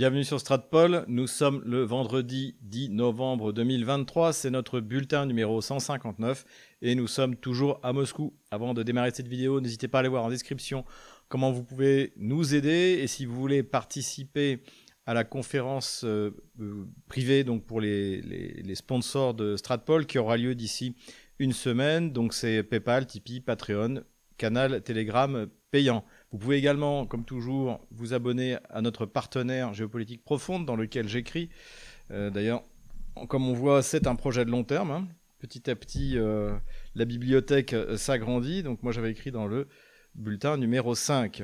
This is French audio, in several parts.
Bienvenue sur Stratpol. Nous sommes le vendredi 10 novembre 2023. C'est notre bulletin numéro 159 et nous sommes toujours à Moscou. Avant de démarrer cette vidéo, n'hésitez pas à aller voir en description comment vous pouvez nous aider et si vous voulez participer à la conférence euh, euh, privée donc pour les, les, sponsors de Stratpol qui aura lieu d'ici une semaine. Donc c'est PayPal, Tipeee, Patreon, canal Telegram payant. Vous pouvez également, comme toujours, vous abonner à notre partenaire Géopolitique Profonde dans lequel j'écris. Euh, d'ailleurs, comme on voit, c'est un projet de long terme. Hein. Petit à petit, euh, la bibliothèque euh, s'agrandit. Donc moi, j'avais écrit dans le bulletin numéro 5.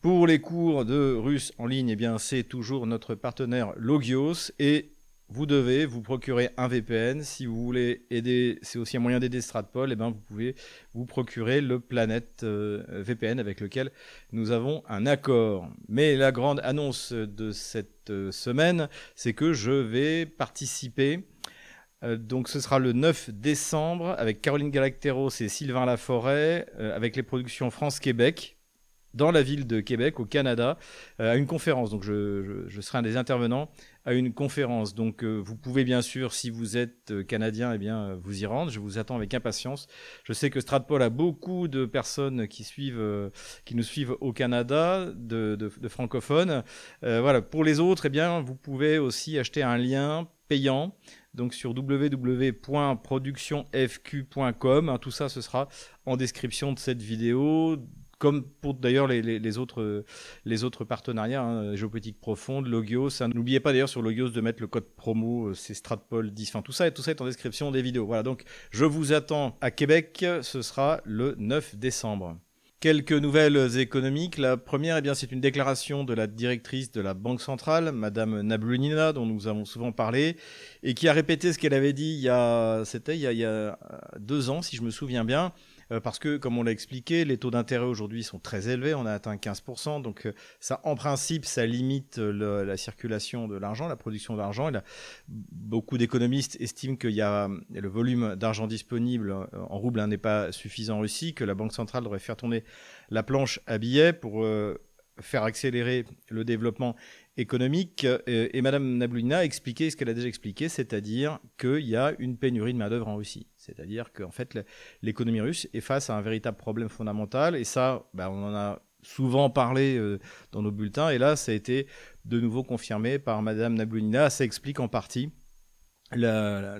Pour les cours de russe en ligne, eh bien, c'est toujours notre partenaire Logios. Et vous devez vous procurer un VPN. Si vous voulez aider, c'est aussi un moyen d'aider Stratpol, et eh ben vous pouvez vous procurer le Planet euh, VPN avec lequel nous avons un accord. Mais la grande annonce de cette euh, semaine, c'est que je vais participer. Euh, donc ce sera le 9 décembre avec Caroline Galacteros et Sylvain Laforêt, avec les productions France-Québec dans la ville de Québec, au Canada, à une conférence. Donc je, je, serai un des intervenants à une conférence. Donc euh, vous pouvez bien sûr, si vous êtes euh, canadien, eh bien euh, vous y rendre. Je vous attends avec impatience. Je sais que Stratpol a beaucoup de personnes qui suivent, qui nous suivent au Canada, de, francophones. voilà. Pour les autres, eh bien vous pouvez aussi acheter un lien payant donc sur www.productionfq.com. tout ça, ce sera en description de cette vidéo comme pour d'ailleurs les, autres, les autres partenariats, hein, Géopolitique Profonde, Logios. Hein. N'oubliez pas d'ailleurs sur Logios de mettre le code promo, euh, c'est Stratpol 10. Enfin, tout ça, tout ça est en description des vidéos. Voilà, donc je vous attends à Québec, ce sera le 9 décembre. Quelques nouvelles économiques. La première, eh bien, c'est une déclaration de la directrice de la Banque centrale, Madame Nablunina, dont nous avons souvent parlé, et qui a répété ce qu'elle avait dit il y a, c'était il, il y a deux ans, si je me souviens bien, parce que, comme on l'a expliqué, les taux d'intérêt aujourd'hui sont très élevés, on a atteint 15%, donc euh, en principe, ça limite la circulation de l'argent, la production d'argent. Beaucoup d'économistes estiment qu'il y le volume d'argent disponible euh, en rouble hein, n'est pas suffisant en Russie, que la Banque centrale devrait faire tourner la planche à billets pour faire accélérer le développement économique. Et, Madame Nabluna a expliqué ce qu'elle a déjà expliqué, c'est-à-dire qu'il y a une pénurie de main-d'œuvre en Russie. C'est-à-dire qu'en fait, l'économie russe est face à un véritable problème fondamental. Et ça, bah, on en a souvent parlé euh, dans nos bulletins. Et là, ça a été de nouveau confirmé par Madame Nablunina. Ça explique en partie la,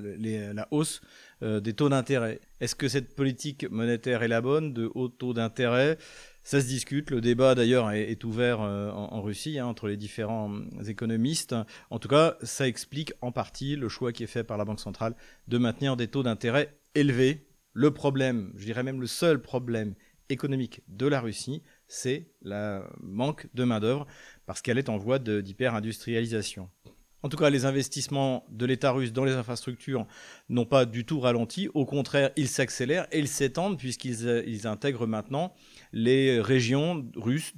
hausse euh, des taux d'intérêt. Est-ce que cette politique monétaire est la bonne de haut taux d'intérêt? Ça se discute. Le débat, d'ailleurs, est, ouvert euh, en, Russie hein, entre les différents euh, économistes. En tout cas, ça explique en partie le choix qui est fait par la Banque centrale de maintenir des taux d'intérêt élevés. Le problème, je dirais même le seul problème économique de la Russie, c'est la manque de main-d'œuvre parce qu'elle est en voie d'hyper-industrialisation. En tout cas, les investissements de l'État russe dans les infrastructures n'ont pas du tout ralenti. Au contraire, ils s'accélèrent et ils s'étendent puisqu'ils euh, intègrent maintenant les régions russes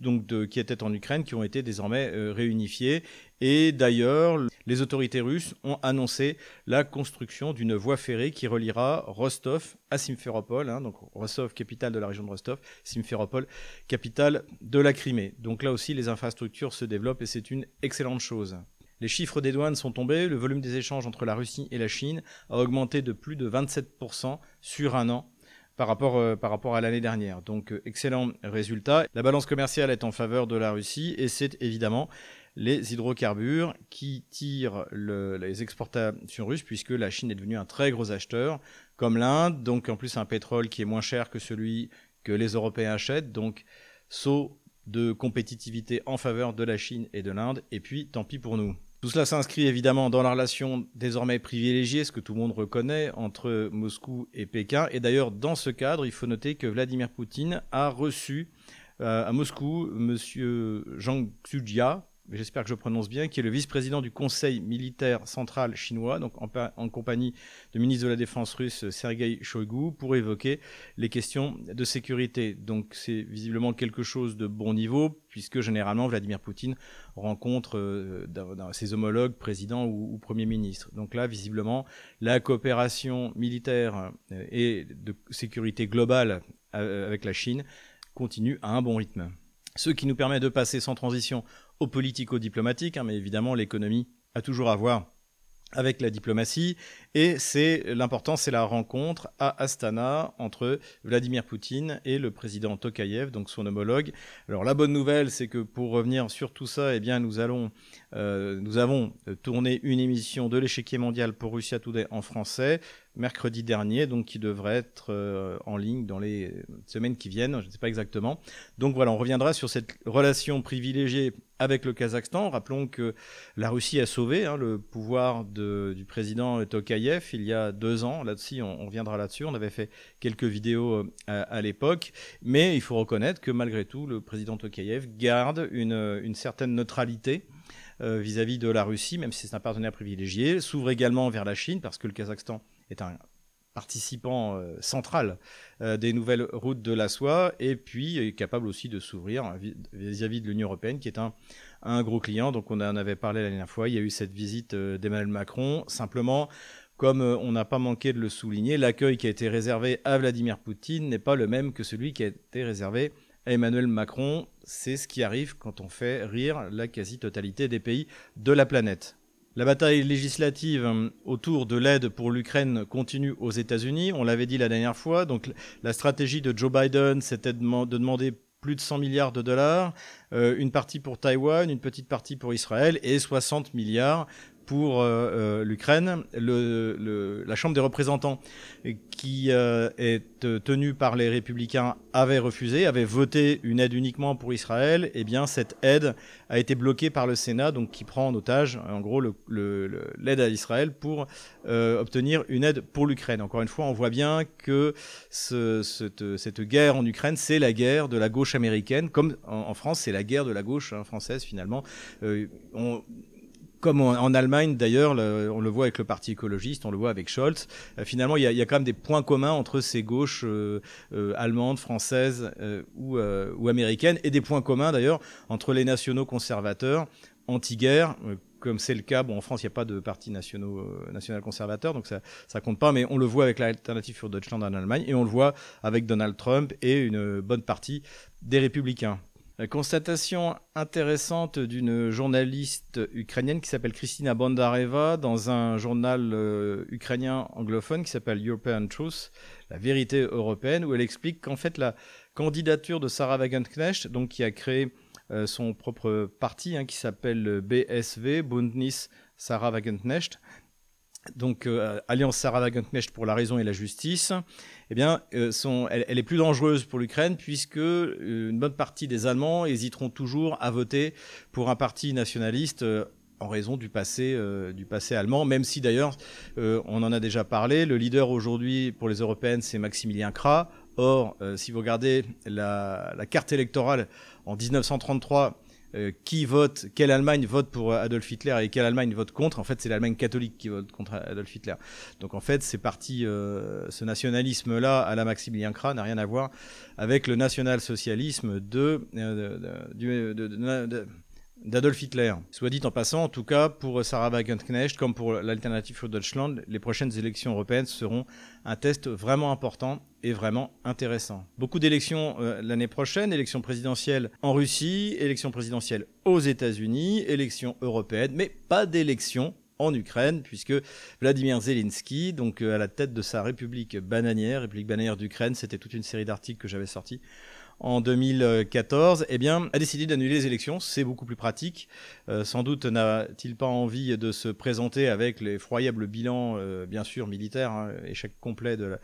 qui étaient en Ukraine, qui ont été désormais euh, réunifiées. Et d'ailleurs, les autorités russes ont annoncé la construction d'une voie ferrée qui reliera Rostov à Simferopol, hein, Rostov, capitale de la région de Rostov, Simferopol, capitale de la Crimée. Donc là aussi, les infrastructures se développent et c'est une excellente chose. Les chiffres des douanes sont tombés, le volume des échanges entre la Russie et la Chine a augmenté de plus de 27% sur un an par rapport, euh, par rapport à l'année dernière. Donc euh, excellent résultat. La balance commerciale est en faveur de la Russie et c'est évidemment les hydrocarbures qui tirent les exportations russes puisque la Chine est devenue un très gros acheteur comme l'Inde. Donc en plus un pétrole qui est moins cher que celui que les Européens achètent. Donc saut de compétitivité en faveur de la Chine et de l'Inde. Et puis tant pis pour nous. Tout cela s'inscrit évidemment dans la relation désormais privilégiée, ce que tout le monde reconnaît, entre Moscou et Pékin. Et d'ailleurs, dans ce cadre, il faut noter que Vladimir Poutine a reçu euh, à Moscou M. Zhang Xujia, j'espère que je prononce bien, qui est le vice-président du Conseil militaire central chinois, donc en, compagnie du ministre de la Défense russe Sergei Shoigu, pour évoquer les questions de sécurité. Donc c'est visiblement quelque chose de bon niveau, puisque généralement Vladimir Poutine rencontre euh, ses homologues présidents ou, ou premiers ministres. Donc là, visiblement, la coopération militaire euh, et de sécurité globale euh, avec la Chine continue à un bon rythme. Ce qui nous permet de passer sans transition politico-diplomatique, hein, mais évidemment l'économie a toujours à voir avec la diplomatie. Et c'est l'important, c'est la rencontre à Astana entre Vladimir Poutine et le président Tokayev, donc son homologue. Alors la bonne nouvelle, c'est que pour revenir sur tout ça, eh bien nous allons, euh, nous avons tourné une émission de l'échiquier mondial pour Russia Today en français mercredi dernier, donc qui devrait être euh, en ligne dans les semaines qui viennent, je ne sais pas exactement. Donc voilà, on reviendra sur cette relation privilégiée avec le Kazakhstan. Rappelons que la Russie a sauvé hein, le pouvoir du président Tokayev il y a deux ans. Là-dessus, on, reviendra là-dessus. On avait fait quelques vidéos euh, à, l'époque, mais il faut reconnaître que malgré tout, le président Tokayev garde une, certaine neutralité euh, vis-à-vis -vis de la Russie, même si c'est un partenaire privilégié, s'ouvre également vers la Chine parce que le Kazakhstan est un participant euh, central euh, des nouvelles routes de la soie et puis est capable aussi de s'ouvrir vis-à-vis de l'Union européenne qui est un, gros client. Donc on en avait parlé la dernière fois, il y a eu cette visite euh, d'Emmanuel Macron. Simplement, comme on n'a pas manqué de le souligner, l'accueil qui a été réservé à Vladimir Poutine n'est pas le même que celui qui a été réservé à Emmanuel Macron. C'est ce qui arrive quand on fait rire la quasi-totalité des pays de la planète. La bataille législative euh, autour de l'aide pour l'Ukraine continue aux États-Unis. On l'avait dit la dernière fois. Donc, la stratégie de Joe Biden, c'était de, demander plus de 100 milliards de dollars, euh, une partie pour Taïwan, une petite partie pour Israël et 60 milliards pour euh, euh, l'Ukraine. La Chambre des représentants, qui euh, est tenue par les républicains, avait refusé, avait voté une aide uniquement pour Israël. Et eh bien, cette aide a été bloquée par le Sénat, donc qui prend en otage, en gros, l'aide à Israël pour obtenir une aide pour l'Ukraine. Encore une fois, on voit bien que ce, cette, guerre en Ukraine, c'est la guerre de la gauche américaine, comme en, France, c'est la guerre de la gauche hein, française finalement. Comme en, Allemagne d'ailleurs, on le voit avec le Parti écologiste, on le voit avec Scholz. Euh, finalement, il y, a, quand même des points communs entre ces gauches euh, euh, allemandes, françaises ou, américaines, et des points communs d'ailleurs entre les nationaux conservateurs anti-guerre, comme c'est le cas. Bon, en France, il n'y a pas de parti national conservateur, donc ça ne compte pas, mais on le voit avec l'alternative für Deutschland en Allemagne, et on le voit avec Donald Trump et une bonne partie des républicains. Constatation intéressante d'une journaliste ukrainienne qui s'appelle Kristina Bondareva dans un journal euh, ukrainien anglophone qui s'appelle European Truth, la vérité européenne, où elle explique qu'en fait la candidature de Sarah Wagenknecht, donc qui a créé euh, son propre parti hein, qui s'appelle BSV, Bundnis Sarah Wagenknecht, donc euh, Alliance Sarah Wagenknecht pour la raison et la justice, eh euh, elle, est plus dangereuse pour l'Ukraine puisque euh, une bonne partie des Allemands hésiteront toujours à voter pour un parti nationaliste en raison du passé, allemand, même si d'ailleurs, on en a déjà parlé, le leader aujourd'hui pour les européennes, c'est Maximilien Krah. Or, si vous regardez la carte électorale en 1933, euh, qui vote, quelle Allemagne vote pour Adolf Hitler et quelle Allemagne vote contre. En fait, c'est l'Allemagne catholique qui vote contre Adolf Hitler. Donc en fait, c'est parti, euh, ce nationalisme-là à la Maximilien Krah n'a rien à voir avec le national-socialisme de, euh, de, de d'Adolf Hitler. Soit dit en passant, en tout cas, pour Sarah Wagenknecht, comme pour l'Alternative für Deutschland, les prochaines élections européennes seront un test vraiment important et vraiment intéressant. Beaucoup d'élections euh, l'année prochaine, élections présidentielles en Russie, élections présidentielles aux États-Unis, élections européennes, mais pas d'élections en Ukraine, puisque Vladimir Zelensky, donc euh, à la tête de sa République bananière, République bananière d'Ukraine, c'était toute une série d'articles que j'avais sortis en 2014, eh bien, a décidé d'annuler les élections. C'est beaucoup plus pratique. Euh, sans doute n'a-t-il pas envie de se présenter avec l'effroyable bilan, euh, bien sûr, militaire, hein, échec complet de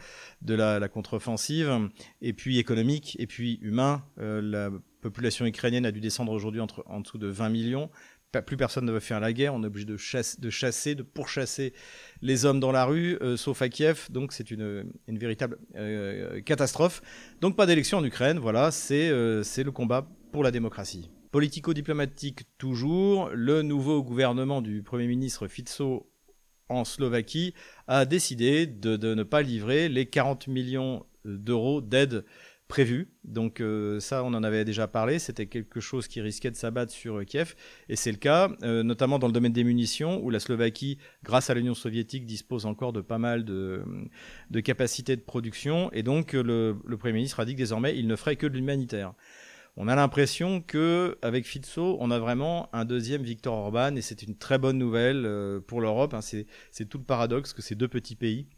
la, la, contre-offensive, et puis économique, et puis humain. Euh, la population ukrainienne a dû descendre aujourd'hui en dessous de 20 millions plus personne ne veut faire la guerre, on est obligé de, chasser, de pourchasser les hommes dans la rue, euh, sauf à Kiev, donc c'est une, véritable euh, catastrophe. Donc pas d'élection en Ukraine, voilà, euh, c'est le combat pour la démocratie. Politico-diplomatique toujours, le nouveau gouvernement du Premier ministre Fico en Slovaquie a décidé de ne pas livrer les 40 millions d'euros d'aide prévu. Donc euh, ça, on en avait déjà parlé, c'était quelque chose qui risquait de s'abattre sur euh, Kiev, et c'est le cas, euh, notamment dans le domaine des munitions, où la Slovaquie, grâce à l'Union soviétique, dispose encore de pas mal de, capacités de production, et donc le, Premier ministre a dit que désormais, il ne ferait que de l'humanitaire. on a l'impression que avec Fitso, on a vraiment un deuxième Victor Orban et c'est une très bonne nouvelle pour l'Europe. Hein. C'est tout le paradoxe que ces deux petits pays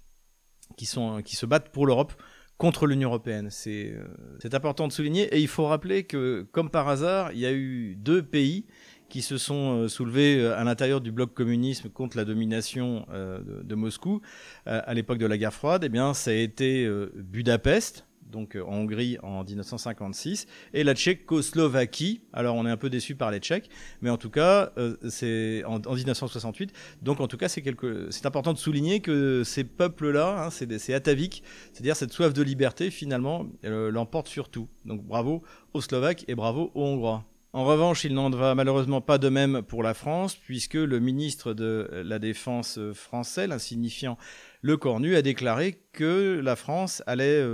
qui, sont, qui se battent pour l'Europe contre l'Union européenne. C'est euh, important de souligner et il faut rappeler que comme par hasard, il y a eu deux pays qui se sont euh, soulevés à l'intérieur du bloc communisme contre la domination de, Moscou à l'époque de la guerre froide. Eh bien, ça a été Budapest donc euh, en Hongrie en 1956, et la Tchécoslovaquie. Alors on est un peu déçu par les Tchèques, mais en tout cas euh, c'est en, 1968. Donc en tout cas c'est quelque, c'est important de souligner que ces peuples-là, hein, c'est ataviques, c'est-à-dire cette soif de liberté finalement euh, l'emporte sur tout. Donc bravo aux Slovaques et bravo aux Hongrois. En revanche, il n'en va malheureusement pas de même pour la France, puisque le ministre de la Défense français, l'insignifiant Le Cornu, a déclaré que la France allait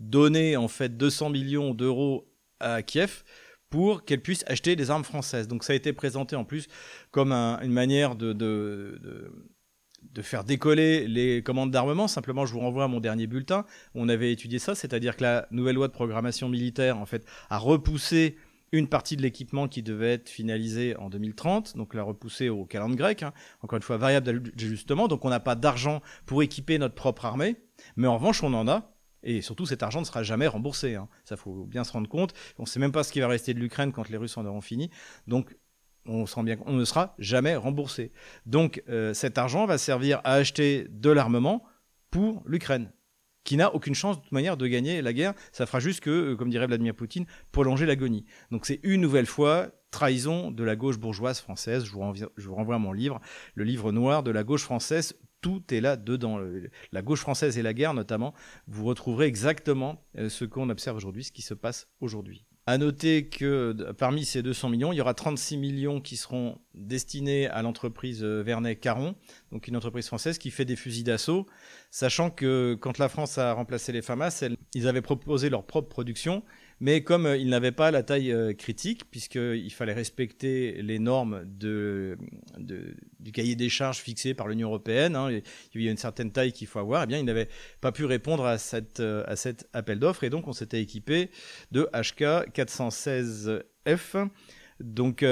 donner en fait 200 millions d'euros à Kiev pour qu'elle puisse acheter des armes françaises. Donc ça a été présenté en plus comme une manière de, faire décoller les commandes d'armement. Simplement, je vous renvoie à mon dernier bulletin. On avait étudié ça, c'est-à-dire que la nouvelle loi de programmation militaire en fait a repoussé une partie de l'équipement qui devait être finalisé en 2030, donc l'a repoussé au calendrier grec, hein. encore une fois variable d'ajustement, donc on n'a pas d'argent pour équiper notre propre armée, mais en revanche on en a, et surtout, cet argent ne sera jamais remboursé. Hein. Ça, faut bien se rendre compte. On ne sait même pas ce qui va rester de l'Ukraine quand les Russes en auront fini. Donc, on, ne sera jamais remboursé. Donc, euh, cet argent va servir à acheter de l'armement pour l'Ukraine, qui n'a aucune chance de toute manière de gagner la guerre. Ça fera juste que, euh, comme dirait Vladimir Poutine, prolonger l'agonie. Donc, c'est une nouvelle fois trahison de la gauche bourgeoise française. Je vous renvoie à mon livre, le livre noir de la gauche française tout est là dedans. La gauche française et la guerre, notamment, vous retrouverez exactement euh, ce qu'on observe aujourd'hui, ce qui se passe aujourd'hui. À noter que parmi ces 200 millions, il y aura 36 millions qui seront destinés à l'entreprise euh, Vernet-Caron, donc une entreprise française qui fait des fusils d'assaut, sachant que quand la France a remplacé les FAMAS, ils avaient proposé leur propre production mais comme euh, il n'avait pas la taille euh, critique, puisqu'il fallait respecter les normes du cahier des charges fixé par l'Union européenne, hein, il y a une certaine taille qu'il faut avoir, eh bien, il n'avait pas pu répondre euh, à cet appel d'offres, et donc on s'était équipé de HK 416F. Donc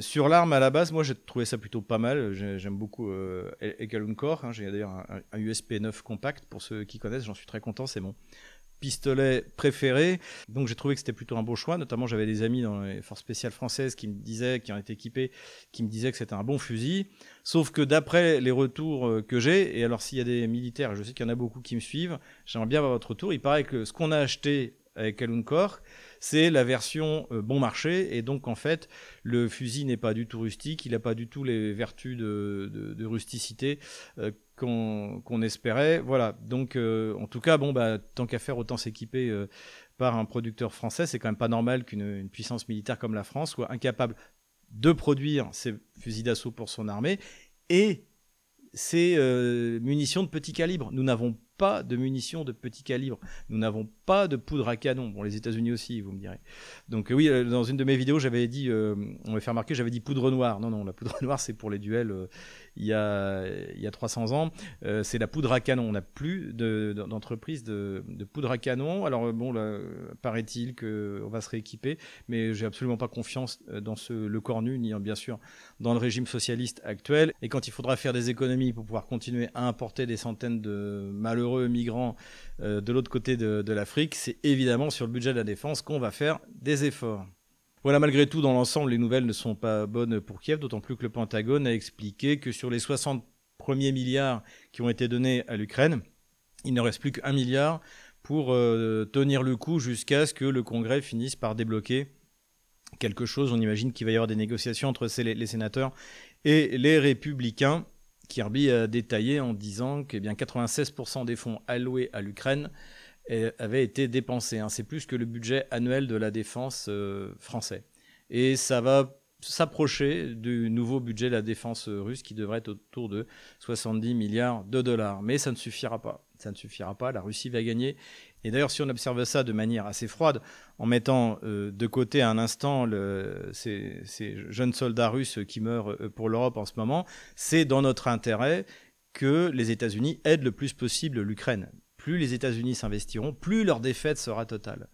sur l'arme à la base, moi j'ai trouvé ça plutôt pas mal. J'aime beaucoup euh, Core. Hein. J'ai d'ailleurs un, un, USP 9 compact pour ceux qui connaissent. J'en suis très content. C'est mon pistolet préféré. Donc j'ai trouvé que c'était plutôt un beau choix. Notamment, j'avais des amis dans les forces spéciales françaises qui me disaient, qui ont été équipés, qui me disaient que c'était un bon fusil. Sauf que d'après les retours euh, que j'ai, et alors s'il y a des militaires, je sais qu'il y en a beaucoup qui me suivent, j'aimerais bien avoir votre retour. Il paraît que ce qu'on a acheté avec Aluncore, c'est la version euh, bon marché et donc en fait le fusil n'est pas du tout rustique, il n'a pas du tout les vertus de, rusticité euh, qu'on espérait. Voilà. Donc, euh, en tout cas, bon, bah, tant qu'à faire, autant s'équiper par un producteur français. C'est quand même pas normal qu'une puissance militaire comme la France soit incapable de produire ses fusils d'assaut pour son armée et ses munitions de petit calibre. Nous n'avons pas de munitions de petit calibre. Nous n'avons pas de poudre à canon. Bon, les États-Unis aussi, vous me direz. Donc oui, dans une de mes vidéos, j'avais dit, on m'a fait remarquer, j'avais dit poudre noire. Non, non, la poudre noire, c'est pour les duels il y a, il y a 300 ans, euh, c'est la poudre à canon. On n'a plus d'entreprise de, poudre à canon. Alors bon, paraît-il qu'on va se rééquiper, mais j'ai absolument pas confiance euh, dans ce, le cornu, ni bien sûr dans le régime socialiste actuel. Et quand il faudra faire des économies pour pouvoir continuer à importer des centaines de malheureux migrants euh, de l'autre côté de l'Afrique, c'est évidemment sur le budget de la défense qu'on va faire des efforts. Voilà, malgré tout, dans l'ensemble, les nouvelles ne sont pas bonnes pour Kiev, d'autant plus que le Pentagone a expliqué que sur les 60 premiers milliards qui ont été donnés à l'Ukraine, il ne reste plus qu'un milliard pour euh, tenir le coup jusqu'à ce que le Congrès finisse par débloquer quelque chose. On imagine qu'il va y avoir des négociations entre les sénateurs et les républicains. Kirby a détaillé en disant que eh bien 96% des fonds alloués à l'Ukraine avait été dépensé. Hein. C'est plus que le budget annuel de la défense euh, français. Et ça va s'approcher du nouveau budget de la défense russe qui devrait être autour de 70 milliards de dollars. Mais ça ne suffira pas. Ça ne suffira pas. La Russie va gagner. Et d'ailleurs, si on observe ça de manière assez froide, en mettant euh, de côté un instant ces, jeunes soldats russes qui meurent euh, pour l'Europe en ce moment, c'est dans notre intérêt que les États-Unis aident le plus possible l'Ukraine plus les États-Unis s'investiront, plus leur défaite sera totale.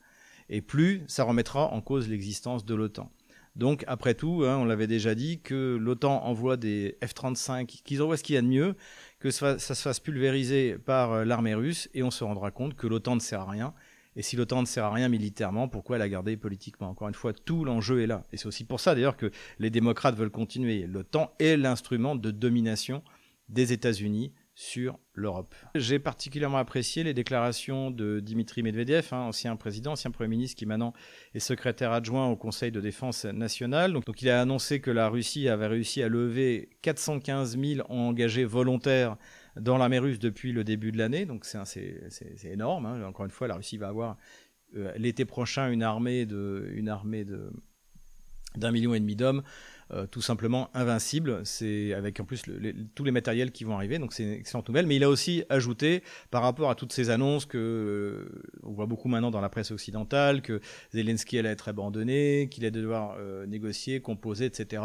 et plus ça remettra en cause l'existence de l'OTAN. Donc, après tout, hein, on l'avait déjà dit, que l'OTAN envoie des F-35, qu'ils envoient ce qu'il y a de mieux, que ça, se fasse pulvériser par euh, l'armée russe, et on se rendra compte que l'OTAN ne sert à rien. Et si l'OTAN ne sert à rien militairement, pourquoi la garder politiquement? Encore une fois, tout l'enjeu est là. Et c'est aussi pour ça d'ailleurs que les démocrates veulent continuer. L'OTAN est l'instrument de domination des États-Unis sur l'Europe. J'ai particulièrement apprécié les déclarations de Dimitri Medvedev, hein, ancien président, ancien Premier ministre qui maintenant est secrétaire adjoint au Conseil de défense nationale. Donc, il a annoncé que la Russie avait réussi à lever 415 000 engagés volontaires dans l'armée russe depuis le début de l'année. Donc c'est énorme. Hein. Encore une fois, la Russie va avoir euh, l'été prochain une armée d'un million et demi d'hommes. Euh, tout simplement invincible. C'est avec en plus tous les matériels qui vont arriver, donc c'est une excellente nouvelle. Mais il a aussi ajouté, par rapport à toutes ces annonces que euh, on voit beaucoup maintenant dans la presse occidentale, que Zelensky allait être abandonné, qu'il allait devoir euh, négocier, composer, etc.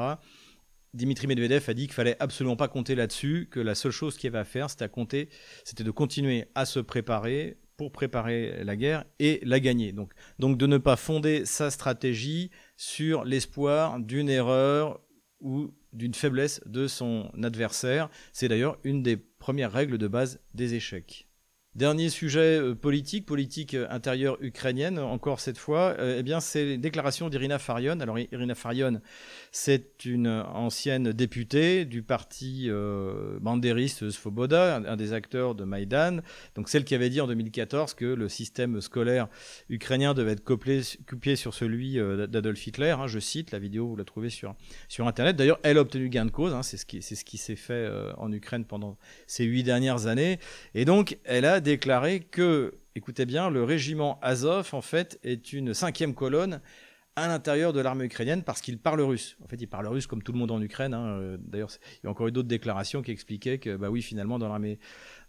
Dimitri Medvedev a dit qu'il fallait absolument pas compter là-dessus, que la seule chose qu'il avait à faire, c'était compter, c'était de continuer à se préparer pour préparer la guerre et la gagner. Donc, donc de ne pas fonder sa stratégie sur l'espoir d'une erreur ou d'une faiblesse de son adversaire. C'est d'ailleurs une des premières règles de base des échecs. Dernier sujet euh, politique, politique euh, intérieure ukrainienne, encore cette fois, euh, eh bien c'est les déclarations d'Irina Farion. Alors Irina Farion, c'est une ancienne députée du parti euh, bandériste Svoboda, un, des acteurs de Maïdan, donc celle qui avait dit en 2014 que le système scolaire ukrainien devait être copié sur celui d'Adolf Hitler. Hein, je cite, la vidéo vous la trouvez sur, sur Internet. D'ailleurs, elle a obtenu gain de cause, hein, c'est ce qui, ce qui s'est fait en Ukraine pendant ces huit dernières années. Et donc, elle a déclaré que, écoutez bien, le régiment Azov, en fait, est une cinquième colonne à l'intérieur de l'armée ukrainienne parce qu'il parle russe. En fait, il parle russe comme tout le monde en Ukraine. Hein. Euh, d'ailleurs, il y a encore eu d'autres déclarations qui expliquaient que, bah oui, finalement, dans l'armée,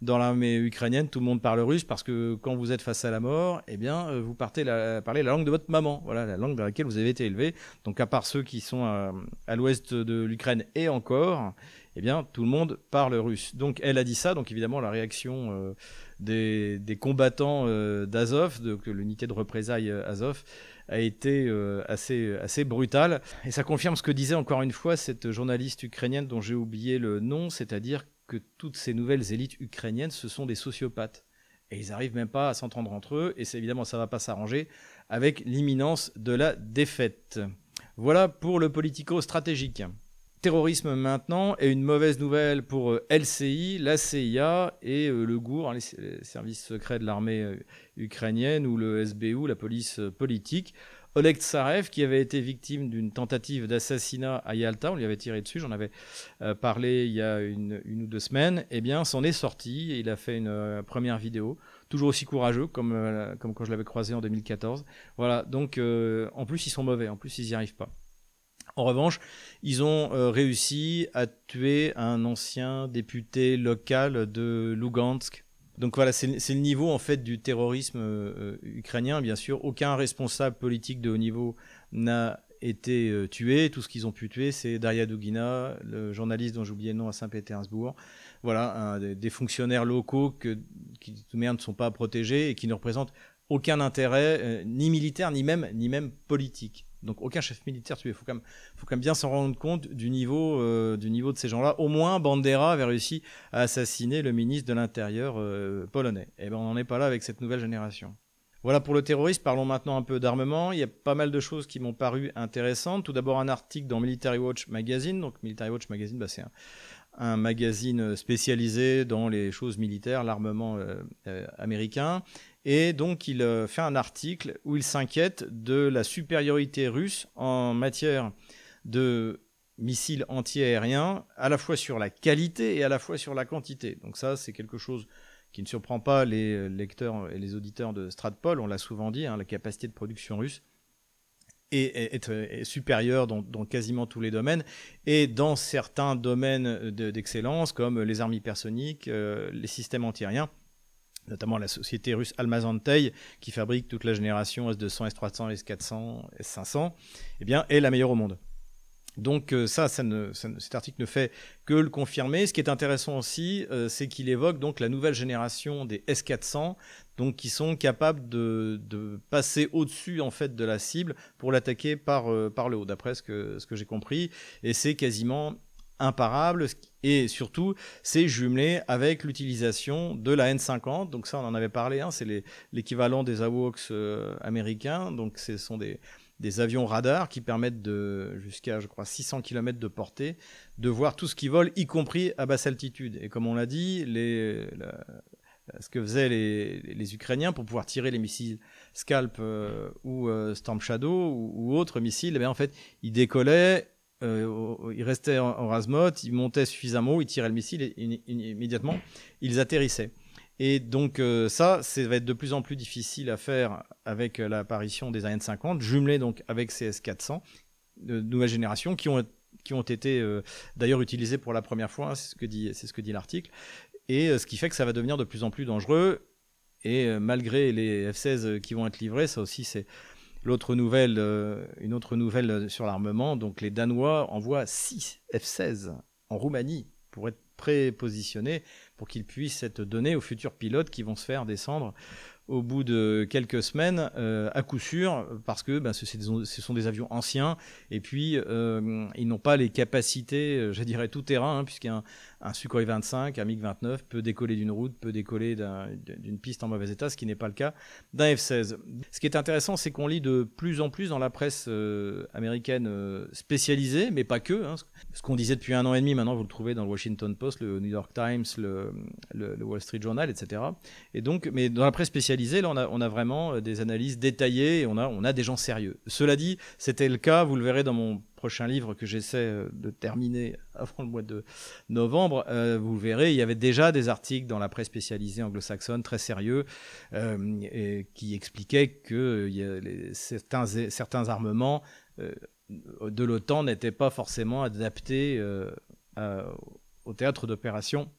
dans l'armée ukrainienne, tout le monde parle russe parce que quand vous êtes face à la mort, eh bien, euh, vous partez la, parler la langue de votre maman. Voilà, la langue dans laquelle vous avez été élevé. Donc, à part ceux qui sont à, à l'ouest de l'Ukraine et encore, eh bien, tout le monde parle russe. Donc, elle a dit ça. Donc, évidemment, la réaction euh, des, combattants euh, d'Azov, de, l'unité de représailles euh, Azov, a été assez, assez brutale. Et ça confirme ce que disait encore une fois cette journaliste ukrainienne dont j'ai oublié le nom, c'est-à-dire que toutes ces nouvelles élites ukrainiennes, ce sont des sociopathes. Et ils n'arrivent même pas à s'entendre entre eux, et évidemment ça ne va pas s'arranger avec l'imminence de la défaite. Voilà pour le politico-stratégique terrorisme maintenant est une mauvaise nouvelle pour euh, LCI, la CIA et euh, le GUR, hein, les, services secrets de l'armée euh, ukrainienne ou le SBU, la police politique. Oleg Tsarev, qui avait été victime d'une tentative d'assassinat à Yalta, on lui avait tiré dessus, j'en avais parlé il y a une, ou deux semaines, eh bien, s'en est sorti et il a fait une première vidéo, toujours aussi courageux comme, comme quand je l'avais croisé en 2014. Voilà, donc en plus ils sont mauvais, en plus ils n'y arrivent pas. En revanche, ils ont euh, réussi à tuer un ancien député local de Lugansk. Donc voilà, c'est le niveau en fait du terrorisme euh, euh, ukrainien. Bien sûr, aucun responsable politique de haut niveau n'a été tué. Tout ce qu'ils ont pu tuer, c'est Daria Dugina, le journaliste dont j'ai le nom à Saint-Pétersbourg. Voilà, des, fonctionnaires locaux qui tout ne sont pas protégés et qui ne représentent aucun intérêt, ni militaire, ni même politique. Donc aucun chef militaire tué. Il faut quand même, faut quand même bien s'en rendre compte du niveau, euh, du niveau de ces gens-là. Au moins, Bandera avait réussi à assassiner le ministre de l'Intérieur euh, polonais. Et eh ben on n'en est pas là avec cette nouvelle génération. Voilà pour le terrorisme. Parlons maintenant un peu d'armement. Il y a pas mal de choses qui m'ont paru intéressantes. Tout d'abord un article dans Military Watch Magazine. Donc Military Watch Magazine, bah, c'est un, magazine spécialisé dans les choses militaires, l'armement euh, américain. Et donc, il euh, fait un article où il s'inquiète de la supériorité russe en matière de missiles anti-aériens, à la fois sur la qualité et à la fois sur la quantité. Donc ça, c'est quelque chose qui ne surprend pas les lecteurs et les auditeurs de Stratpol, on l'a souvent dit, hein, la capacité de production russe est, supérieure dans, quasiment tous les domaines, et dans certains domaines d'excellence, comme les armes hypersoniques, euh, les systèmes antiaériens, notamment la société russe Almazantey, qui fabrique toute la génération S200, S300, S400, S500, eh bien, est la meilleure au monde. Donc euh, ça, cet article ne fait que le confirmer. Ce qui est intéressant aussi, euh, c'est qu'il évoque donc la nouvelle génération des S400, donc qui sont capables de, passer au-dessus en fait de la cible pour l'attaquer par, euh, le haut, d'après ce que, j'ai compris. Et c'est quasiment imparable et surtout c'est jumelé avec l'utilisation de la N50 donc ça on en avait parlé hein, c'est l'équivalent des AWACS américains donc ce sont des, des avions radars qui permettent de jusqu'à je crois 600 km de portée de voir tout ce qui vole y compris à basse altitude et comme on l'a dit les, ce que faisaient les, Ukrainiens pour pouvoir tirer les missiles Scalp euh, ou euh, Storm Shadow ou, autres missiles, eh en fait, ils décollaient, euh, ils restaient en, en rasmote, ils montaient suffisamment, ils tiraient le missile et, immédiatement, ils atterrissaient. Et donc ça, ça va être de plus en plus difficile à faire avec l'apparition des AN-50, jumelés donc avec ces S-400 de nouvelle génération qui ont qui ont été d'ailleurs utilisés pour la première fois, hein, c'est ce que dit, dit l'article, et euh, ce qui fait que ça va devenir de plus en plus dangereux. Et euh, malgré les F-16 euh, qui vont être livrés, ça aussi c'est l'autre nouvelle, une autre nouvelle sur l'armement. Donc les Danois envoient 6 F-16 en Roumanie pour être prépositionnés pour qu'ils puissent être donnés aux futurs pilotes qui vont se faire descendre au bout de quelques semaines, euh, à coup sûr, parce que ben, ce, sont des avions anciens, et puis euh, ils n'ont pas les capacités, euh, je dirais, tout terrain, hein, puisqu'un un Sukhoi 25, un MiG-29 peut décoller d'une route, peut décoller d'une piste en mauvais état, ce qui n'est pas le cas d'un F-16. Ce qui est intéressant, c'est qu'on lit de plus en plus dans la presse américaine spécialisée, mais pas que. Hein. Ce qu'on disait depuis un an et demi, maintenant vous le trouvez dans le Washington Post, le New York Times, le, Wall Street Journal, etc. Et donc, mais dans la presse spécialisée, là, on a, vraiment euh, des analyses détaillées et on a des gens sérieux. Cela dit, c'était le cas, vous le verrez dans mon prochain livre que j'essaie euh, de terminer avant le mois de novembre, euh, vous le verrez, il y avait déjà des articles dans la presse spécialisée anglo-saxonne très sérieux qui expliquaient que certains, certains armements de l'OTAN n'étaient pas forcément adaptés au théâtre d'opération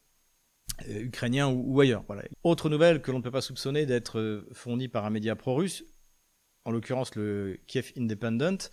euh, ukrainien ou, ailleurs. Autre nouvelle que l'on ne peut pas soupçonner d'être euh, fournie par un média pro-russe, en l'occurrence le Kiev Independent,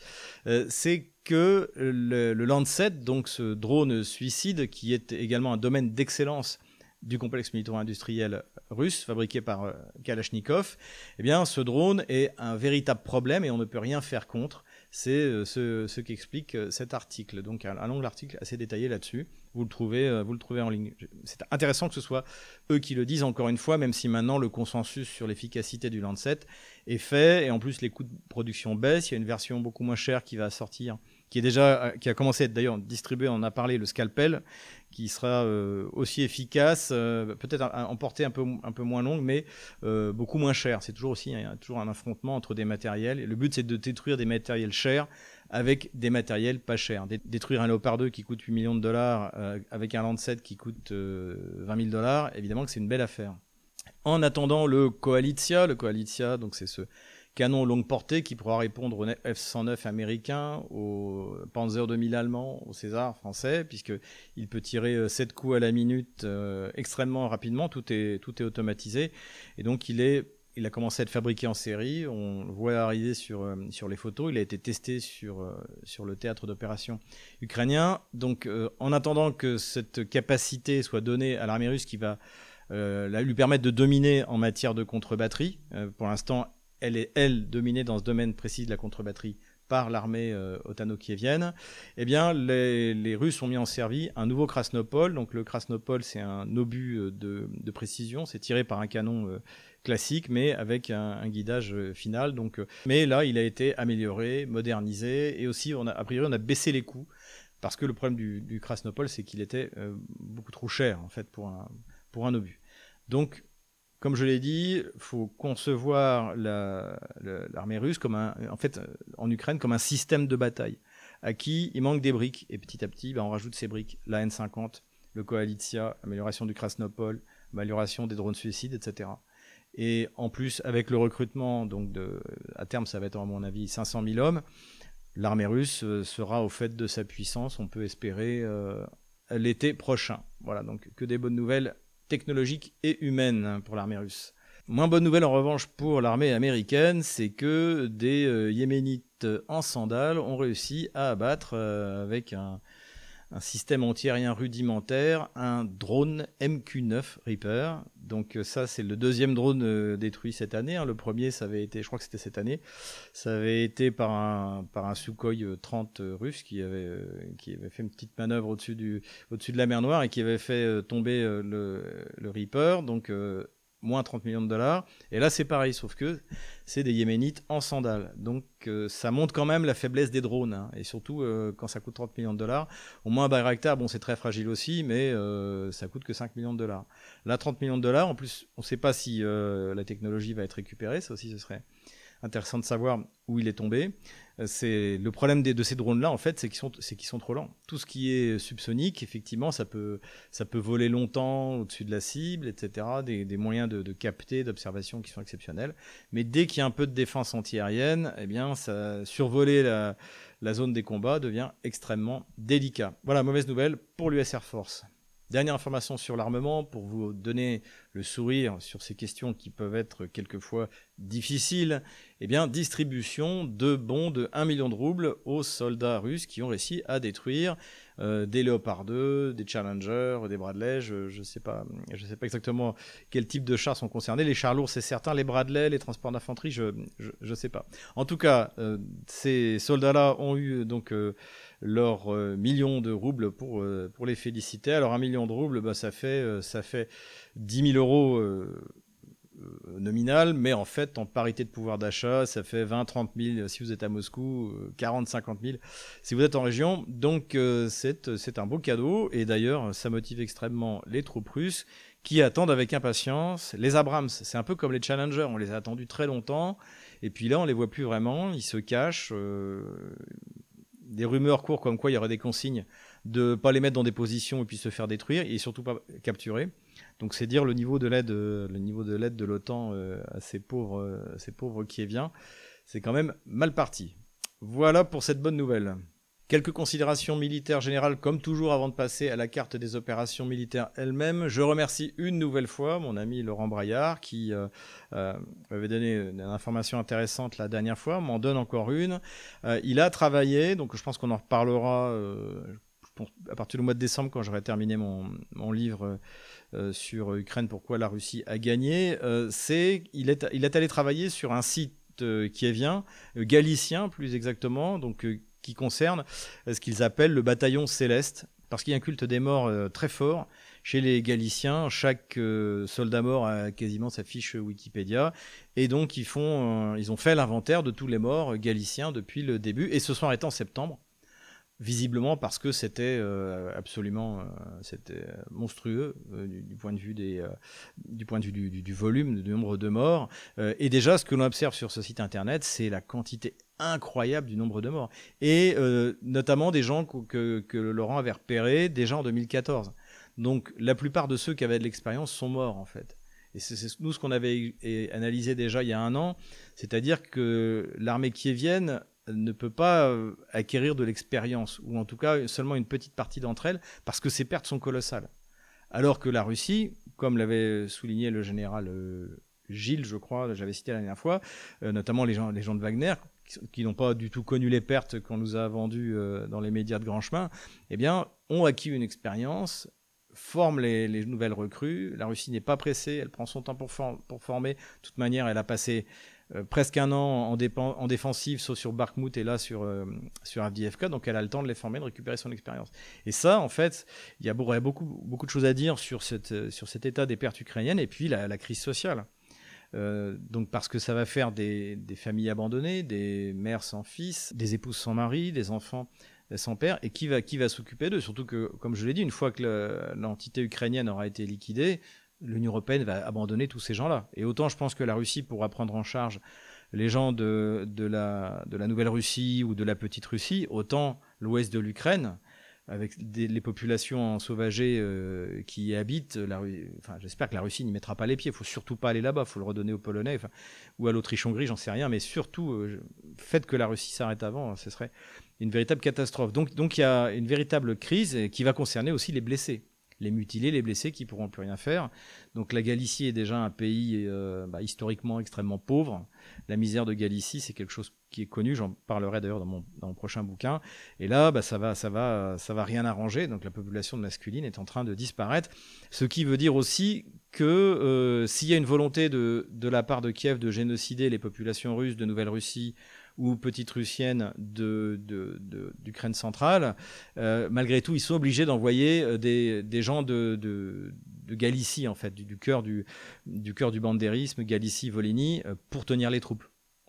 euh, c'est que le, Lancet, donc ce drone suicide, qui est également un domaine d'excellence du complexe militaro-industriel russe fabriqué par Kalachnikov, eh bien, ce drone est un véritable problème et on ne peut rien faire contre. C'est ce, ce qu'explique cet article. Donc un, long article assez détaillé là-dessus. Vous le trouvez, euh, vous le trouvez en ligne. C'est intéressant que ce soit eux qui le disent encore une fois, même si maintenant le consensus sur l'efficacité du Lancet est fait et en plus les coûts de production baissent. Il y a une version beaucoup moins chère qui va sortir, qui est déjà, euh, qui a commencé à être d'ailleurs distribuée. On a parlé le scalpel, qui sera euh, aussi efficace, peut-être en portée un peu un peu moins longue, mais beaucoup moins cher. C'est toujours aussi toujours un affrontement entre des matériels. Le but c'est de détruire des matériels chers avec des matériels pas chers. Détruire un Leopard 2 qui coûte 8 millions de dollars euh, avec un Lancet qui coûte 20 euh, 000 dollars, évidemment que c'est une belle affaire. En attendant le Koalitia, le Koalitia, donc c'est ce canon longue portée qui pourra répondre au F-109 américain, au Panzer 2000 allemand, au César français, puisqu'il peut tirer 7 euh, coups à la minute extrêmement rapidement, tout est, tout est automatisé, et donc il est il a commencé à être fabriqué en série. On le voit arriver sur, euh, sur les photos. Il a été testé sur, euh, sur le théâtre d'opération ukrainien. Donc, euh, en attendant que cette capacité soit donnée à l'armée russe qui va lui permettre de dominer en matière de contre-batterie, pour l'instant, elle est, elle, dominée dans ce domaine précis de la contre-batterie par l'armée otano-kievienne, eh bien, les, Russes ont mis en service un nouveau Krasnopol. Donc, le Krasnopol, c'est un obus de, de précision. C'est tiré par un canon classique, mais avec un, guidage euh, final. Donc, euh, mais là, il a été amélioré, modernisé, et aussi, on a, priori, on a baissé les coûts, parce que le problème du, du Krasnopol, c'est qu'il était euh, beaucoup trop cher, en fait, pour un, pour un obus. Donc, comme je l'ai dit, faut concevoir l'armée russe comme un, en fait, en Ukraine, comme un système de bataille, à qui il manque des briques, et petit à petit, ben, on rajoute ces briques, la N50, le Koalitia, amélioration du Krasnopol, amélioration des drones suicides, etc. Et en plus, avec le recrutement, donc à terme, ça va être à mon avis 500 000 hommes, l'armée russe euh, sera au fait de sa puissance, on peut espérer, euh, l'été prochain. Voilà, donc que des bonnes nouvelles technologiques et humaines hein, pour l'armée russe. Moins bonne nouvelle en revanche pour l'armée américaine, c'est que des euh, Yéménites en sandales ont réussi à abattre avec un, un système antiaérien rudimentaire, un drone MQ-9 Reaper. Donc euh, ça, c'est le deuxième drone euh, détruit cette année. Hein. Le premier, ça avait été, je crois que c'était cette année, ça avait été par un, par un Sukhoi 30 russe qui avait, qui avait fait une petite manœuvre au-dessus du, au-dessus de la mer Noire et qui avait fait tomber le, le Reaper. Donc moins 30 millions de dollars. Et là, c'est pareil, sauf que c'est des Yéménites en sandales. Donc, euh, ça montre quand même la faiblesse des drones. Hein. Et surtout, euh, quand ça coûte 30 millions de dollars, au moins Bayraktar, bon, c'est très fragile aussi, mais euh, ça coûte que 5 millions de dollars. Là, 30 millions de dollars, en plus, on ne sait pas si la technologie va être récupérée. Ça aussi, ce serait intéressant de savoir où il est tombé. Euh, c'est le problème de ces drones-là, en fait, c'est qu'ils sont, qu'ils sont trop lents. Tout ce qui est subsonique, effectivement, ça peut, ça peut voler longtemps au-dessus de la cible, etc. Des, moyens de, capter, d'observation qui sont exceptionnels. Mais dès qu'il y a un peu de défense antiaérienne, eh bien, survoler la, la zone des combats devient extrêmement délicat. Voilà, mauvaise nouvelle pour l'US Air Force. Dernière information sur l'armement pour vous donner le sourire sur ces questions qui peuvent être quelquefois difficiles. Eh bien, distribution de bons de 1 million de roubles aux soldats russes qui ont réussi à détruire euh, des Léopard 2, des Challenger, des Bradley. Je ne sais, pas, je sais pas exactement quel type de chars sont concernés. Les chars lourds, c'est certain. Les Bradley, les transports d'infanterie, je ne sais pas. En tout cas, euh, ces soldats-là ont eu donc. Euh, leurs euh, millions de roubles pour, euh, pour les féliciter. Alors un million de roubles, bah, ça, fait, euh, ça fait 10 000 euros nominal, mais en fait, en parité de pouvoir d'achat, ça fait 20, 30 000 si vous êtes à Moscou, 40, 50 000 si vous êtes en région. Donc, c'est un beau cadeau. Et d'ailleurs, ça motive extrêmement les troupes russes qui attendent avec impatience les Abrams. C'est un peu comme les Challenger. On les a attendus très longtemps. Et puis là, on les voit plus vraiment. Ils se cachent des rumeurs courent comme quoi il y aurait des consignes de pas les mettre dans des positions et puis se faire détruire et surtout pas capturer. Donc c'est dire le niveau de l'aide, le niveau de l'aide de l'OTAN euh, à ces pauvres, euh, ces pauvres Kieviens, c'est quand même mal parti. Voilà pour cette bonne nouvelle. Quelques considérations militaires générales, comme toujours, avant de passer à la carte des opérations militaires elles-mêmes. Je remercie une nouvelle fois mon ami Laurent Braillard, qui euh, euh, m'avait donné une information intéressante la dernière fois, m'en donne encore une. Euh, il a travaillé, donc je pense qu'on en reparlera à partir du mois de décembre, quand j'aurai terminé mon, mon livre sur Ukraine, pourquoi la Russie a gagné. c'est il est, il est allé travailler sur un site qui est vient, galicien plus exactement, donc qui concerne euh, ce qu'ils appellent le bataillon céleste, parce qu'il y a un culte des morts euh, très fort chez les Galiciens. Chaque euh, soldat mort a quasiment sa fiche Wikipédia, et donc ils font, ils ont fait l'inventaire de tous les morts galiciens depuis le début, et ce sont arrêtés en septembre visiblement parce que c'était absolument c'était monstrueux du, point de vue des du point de vue du, du volume du nombre de morts et déjà ce que l'on observe sur ce site internet c'est la quantité incroyable du nombre de morts. Et euh, notamment des gens que, que, Laurent avait repérés déjà en 2014. Donc la plupart de ceux qui avaient de l'expérience sont morts en fait. Et c'est nous ce qu'on avait analysé déjà il y a un an, c'est-à-dire que l'armée kievienne ne peut pas euh, acquérir de l'expérience, ou en tout cas seulement une petite partie d'entre elles, parce que ses pertes sont colossales. Alors que la Russie, comme l'avait souligné le général euh, Gilles, je crois, j'avais cité la dernière fois, notamment les gens, de Wagner, qui n'ont pas du tout connu les pertes qu'on nous a vendues euh, dans les médias de grand chemin, eh bien, ont acquis une expérience, forment les, nouvelles recrues. La Russie n'est pas pressée, elle prend son temps pour, pour former. De toute manière, elle a passé euh, presque un an en, en, défensive, sauf sur Barkmout et là sur, euh, sur Avdiivka, donc elle a le temps de les former, de récupérer son expérience. Et ça, en fait, il y a beaucoup, beaucoup de choses à dire sur, cette, sur cet état des pertes ukrainiennes et puis la crise sociale. Euh, donc parce que ça va faire des, familles abandonnées, des mères sans fils, des épouses sans mari, des enfants sans père, et qui va, qui va s'occuper d'eux? Surtout que, comme je l'ai dit, une fois que l'entité ukrainienne aura été liquidée, l'Union européenne va abandonner tous ces gens-là. Et autant je pense que la Russie pourra prendre en charge les gens de, de, la, de la Nouvelle-Russie ou de la Petite Russie, autant l'ouest de l'Ukraine, avec les populations sauvagées euh, qui y habitent, la, enfin, j'espère que la Russie n'y mettra pas les pieds. Il faut surtout pas aller là-bas. Il faut le redonner aux Polonais ou à l'Autriche-Hongrie, j'en sais rien. Mais surtout, euh, faites que la Russie s'arrête avant. Hein, ce serait une véritable catastrophe. Donc, donc il y a une véritable crise qui va concerner aussi les blessés les mutilés, les blessés qui pourront plus rien faire. Donc la Galicie est déjà un pays euh, bah, historiquement extrêmement pauvre. La misère de Galicie, c'est quelque chose qui est connu. J'en parlerai d'ailleurs dans mon, prochain bouquin. Et là, bah, ça va, ça va, ça va rien arranger. Donc la population masculine est en train de disparaître. Ce qui veut dire aussi que euh, s'il y a une volonté de, de la part de Kiev de génocider les populations russes de Nouvelle-Russie ou petites russiennes d'Ukraine de, centrale, euh, malgré tout, ils sont obligés d'envoyer euh, des, des, gens de, de, Galicie, en fait, du, cœur du, du, du bandérisme, Galicie, Volhynie, pour tenir les troupes.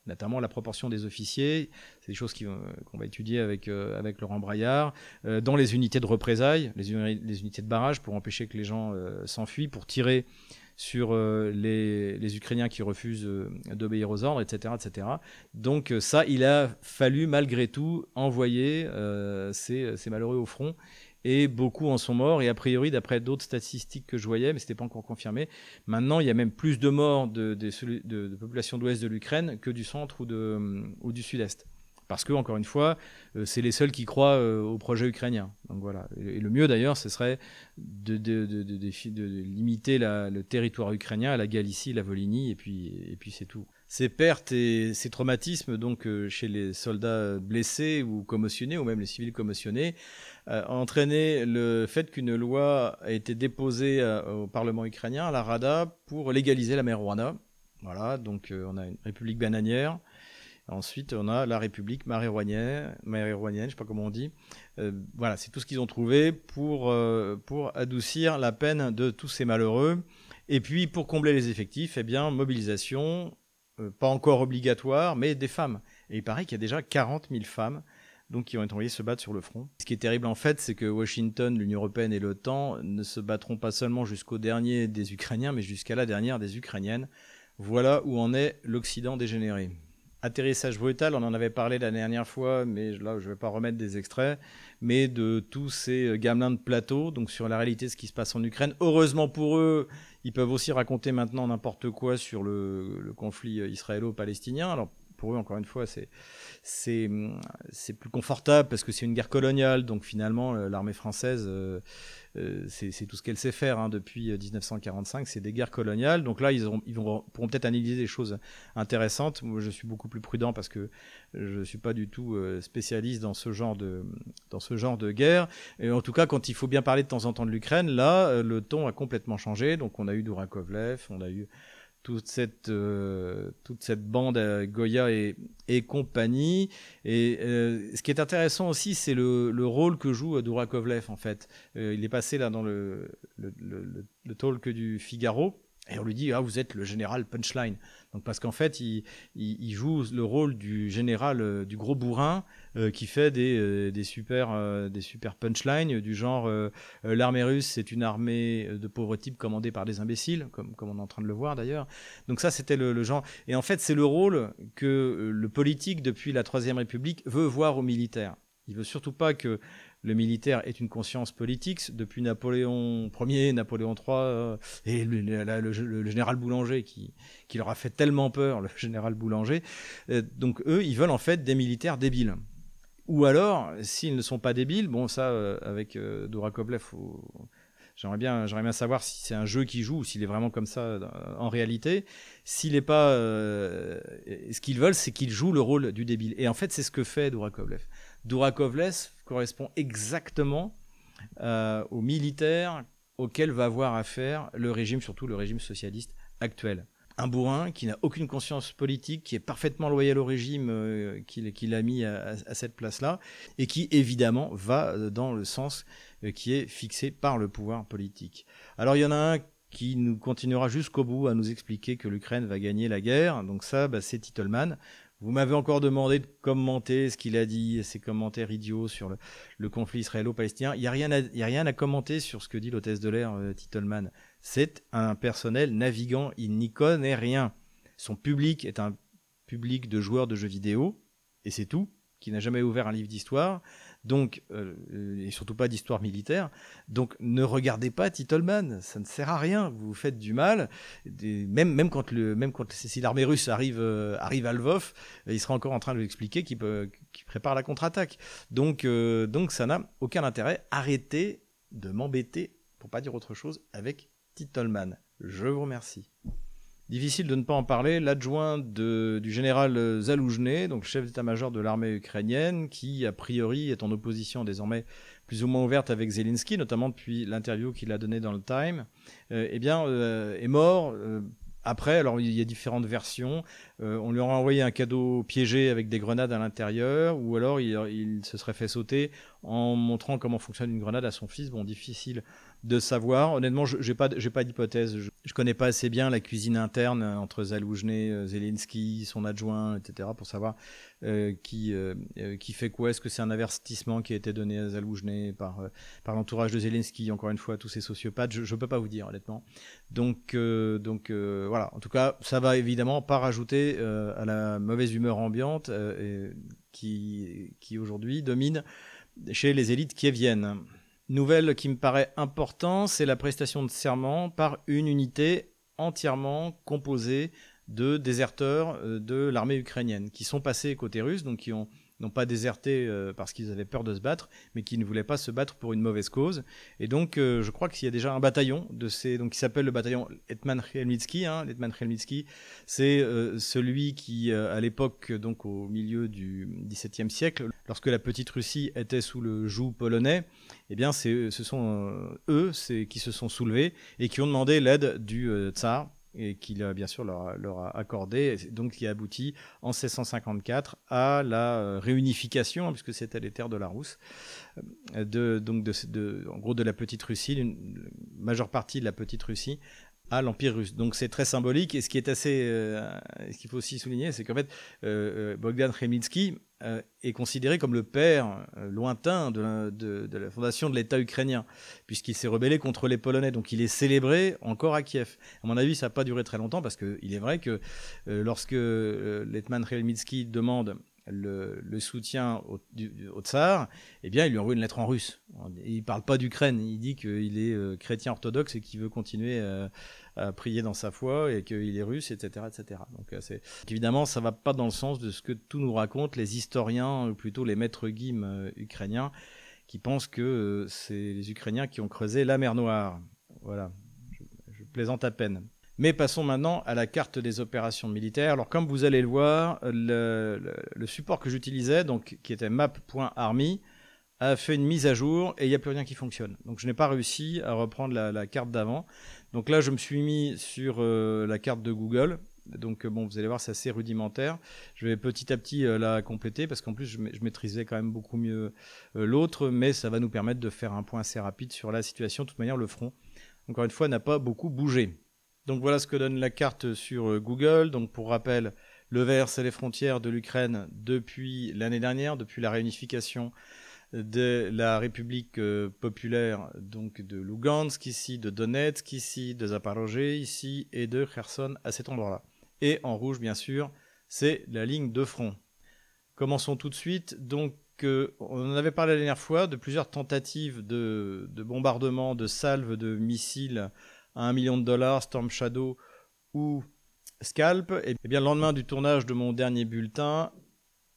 Notamment la proportion des officiers, c'est des choses qu'on va étudier avec, euh, avec Laurent Braillard, euh, dans les unités de représailles, les, unités de barrage pour empêcher que les gens euh, s'enfuient, pour tirer sur les, les, Ukrainiens qui refusent d'obéir aux ordres, etc., etc. Donc ça, il a fallu malgré tout envoyer ces, malheureux au front et beaucoup en sont morts. Et a priori, d'après d'autres statistiques que je voyais, mais ce n'était pas encore confirmé, maintenant il y a même plus de morts de, population d'ouest de l'Ukraine que du centre ou, ou du sud-est. Parce que, encore une fois, euh, c'est les seuls qui croient euh, au projet ukrainien. Donc voilà. Et le mieux d'ailleurs, ce serait de, limiter le territoire ukrainien à la Galicie, la Volhynie, et puis, c'est tout. Ces pertes et ces traumatismes, donc euh, chez les soldats blessés ou commotionnés, ou même les civils commotionnés, euh, a entraîné le fait qu'une loi a été déposée au Parlement ukrainien, à la Rada, pour légaliser la marijuana. Voilà, donc on a une république bananière. Ensuite, on a la République marijuanienne je ne sais pas comment on dit. voilà, c'est tout ce qu'ils ont trouvé pour, pour adoucir la peine de tous ces malheureux. Et puis, pour combler les effectifs, eh bien, mobilisation, pas encore obligatoire, mais des femmes. Et il paraît qu'il y a déjà 40 000 femmes donc qui ont été envoyés se battre sur le front. Ce qui est terrible en fait, c'est que Washington, l'Union européenne et l'OTAN ne se battront pas seulement jusqu'au dernier des Ukrainiens, mais jusqu'à la dernière des Ukrainiennes. Voilà où en est l'Occident dégénéré. Atterrissage brutal, on en avait parlé la dernière fois, mais là je ne vais pas remettre des extraits, mais de tous ces gamelins de plateau, donc sur la réalité de ce qui se passe en Ukraine. Heureusement pour eux, ils peuvent aussi raconter maintenant n'importe quoi sur le, le conflit israélo-palestinien. Alors pour eux, encore une fois, c'est plus confortable parce que c'est une guerre coloniale. Donc finalement, euh, l'armée française, euh, euh, c'est tout ce qu'elle sait faire hein, depuis 1945. C'est des guerres coloniales. Donc là, ils, ils vont, pourront peut-être analyser des choses intéressantes. Moi, je suis beaucoup plus prudent parce que je ne suis pas du tout spécialiste dans ce genre de dans ce genre de guerre. Et en tout cas, quand il faut bien parler de temps en temps de l'Ukraine, là, le ton a complètement changé. Donc on a eu Dourakovlev, on a eu toute cette, euh, toute cette bande euh, Goya et, et, compagnie. Et euh, ce qui est intéressant aussi, c'est le, le, rôle que joue Dourakovlev, en fait. il est passé là dans le, le, le talk du Figaro. Et on lui dit, ah, vous êtes le général punchline. Donc, parce qu'en fait, il, il, il, joue le rôle du général, du gros bourrin, euh, qui fait des, euh, des super, euh, des super punchlines du genre l'armée russe, c'est une armée de pauvres types commandée par des imbéciles, comme, comme on est en train de le voir d'ailleurs. Donc ça, c'était le, le, genre. Et en fait, c'est le rôle que le politique, depuis la Troisième République, veut voir aux militaires. Il veut surtout pas que le militaire ait une conscience politique. Depuis Napoléon Ier, Napoléon III et le, général Boulanger qui, qui, leur a fait tellement peur, le général Boulanger. donc eux, ils veulent en fait des militaires débiles. Ou alors, s'ils ne sont pas débiles, bon, ça, euh, avec euh, Dorakovlev, j'aimerais bien, bien savoir si c'est un jeu qui joue ou s'il est vraiment comme ça euh, en réalité. S'il n'est pas. Euh, ce qu'ils veulent, c'est qu'il joue le rôle du débile. Et en fait, c'est ce que fait Dorakovlev. Dorakovlev correspond exactement euh, aux militaires auxquels va avoir affaire le régime, surtout le régime socialiste actuel un bourrin qui n'a aucune conscience politique, qui est parfaitement loyal au régime euh, qu'il a mis à, cette place-là, et qui évidemment va euh, dans le sens euh, qui est fixé par le pouvoir politique. Alors il y en a un qui nous continuera jusqu'au bout à nous expliquer que l'Ukraine va gagner la guerre, donc ça bah, c'est Titelman. Vous m'avez encore demandé de commenter ce qu'il a dit, ses commentaires idiots sur le, conflit israélo-palestinien. Il n'y a, rien à, a rien à commenter sur ce que dit l'hôtesse de l'air, Titelman. C'est un personnel navigant, il n'y connaît rien. Son public est un public de joueurs de jeux vidéo, et c'est tout, qui n'a jamais ouvert un livre d'histoire, donc euh, et surtout pas d'histoire militaire. Donc ne regardez pas Titelman, ça ne sert à rien. Vous vous faites du mal. même même quand le même quand si l'armée russe arrive euh, arrive à Lvov, il sera encore en train de lui expliquer qu'il prépare la contre-attaque. Donc euh, donc ça n'a aucun intérêt. Arrêtez de m'embêter, pour pas dire autre chose, avec Titleman. Je vous remercie. Difficile de ne pas en parler. L'adjoint du général Zaloujny, donc chef d'état-major de l'armée ukrainienne, qui a priori est en opposition désormais plus ou moins ouverte avec Zelensky, notamment depuis l'interview qu'il a donnée dans le Time, eh bien, est mort après, alors il y a différentes versions. Euh, on lui aurait envoyé un cadeau piégé avec des grenades à l'intérieur, ou alors il, se serait fait sauter en montrant comment fonctionne une grenade à son fils. Bon, difficile de savoir. Honnêtement, je n'ai pas, pas d'hypothèse. Je, ne connais pas assez bien la cuisine interne entre Zaloujny, euh, Zelensky, son adjoint, etc., pour savoir euh, qui, euh, qui fait quoi. Est-ce que c'est un avertissement qui a été donné à Zaloujny par, par l'entourage de Zelensky, encore une fois, tous ces sociopathes? Je ne peux pas vous dire, honnêtement. Donc, donc voilà. En tout cas, ça va évidemment pas rajouter à la mauvaise humeur ambiante qui, qui aujourd'hui domine chez les élites qui viennent. Nouvelle qui me paraît importante, c'est la prestation de serment par une unité entièrement composée de déserteurs euh, de l'armée ukrainienne qui sont passés côté russe, donc qui ont n'ont pas déserté euh, parce qu'ils avaient peur de se battre, mais qui ne voulaient pas se battre pour une mauvaise cause. Et donc, euh, je crois qu'il y a déjà un bataillon de ces, donc qui s'appelle le bataillon Etman Khelmitsky. Hein. Khelmitsky, c'est euh, celui qui, à l'époque, donc au milieu du XVIIe siècle, lorsque la petite Russie était sous le joug polonais, eh bien, ce sont eux qui se sont soulevés et qui ont demandé l'aide du tsar et qu'il a bien sûr leur, a accordé, donc qui a abouti en 1654 à la euh, réunification, hein, puisque c'était les terres de la Rousse, euh, de, donc de, en gros de la petite Russie, une majeure partie de la petite Russie à l'Empire russe. Donc c'est très symbolique. Et ce qui est assez, euh, ce qu'il faut aussi souligner, c'est qu'en fait, Bogdan Khmelnytsky est considéré comme le père lointain de la, fondation de l'État ukrainien, puisqu'il s'est rebellé contre les Polonais. Donc il est célébré encore à Kiev. À mon avis, ça n'a pas duré très longtemps, parce qu'il est vrai que lorsque Letman Khmelnytsky demande le, soutien au, tsar, eh bien, il lui envoie une lettre en russe. Il ne parle pas d'Ukraine, il dit qu'il est euh, chrétien orthodoxe et qu'il veut continuer euh, à prier dans sa foi et qu'il est russe, etc. etc. Donc, euh, évidemment, ça ne va pas dans le sens de ce que tout nous racontent les historiens, ou plutôt les maîtres guimes ukrainiens, qui pensent que c'est les Ukrainiens qui ont creusé la mer Noire. Voilà, je plaisante à peine. Mais passons maintenant à la carte des opérations militaires. Alors comme vous allez le voir, le, support que j'utilisais, donc qui était map.army, a fait une mise à jour et il n'y a plus rien qui fonctionne. Donc je n'ai pas réussi à reprendre la, carte d'avant. Donc là, je me suis mis sur euh, la carte de Google. Donc bon, vous allez voir, c'est assez rudimentaire. Je vais petit à petit euh, la compléter parce qu'en plus, je, maîtrisais quand même beaucoup mieux euh, l'autre, mais ça va nous permettre de faire un point assez rapide sur la situation. De toute manière, le front, encore une fois, n'a pas beaucoup bougé. Donc voilà ce que donne la carte sur euh, Google. Donc pour rappel, le vert, c'est les frontières de l'Ukraine depuis l'année dernière, depuis la réunification de la République euh, populaire donc de Lugansk ici, de Donetsk ici, de Zaporozhye ici et de Kherson à cet endroit-là. Et en rouge bien sûr, c'est la ligne de front. Commençons tout de suite. Donc euh, on en avait parlé la dernière fois de plusieurs tentatives de, de bombardement, de salves de missiles à 1 million de dollars, Storm Shadow ou Scalp, et bien le lendemain du tournage de mon dernier bulletin,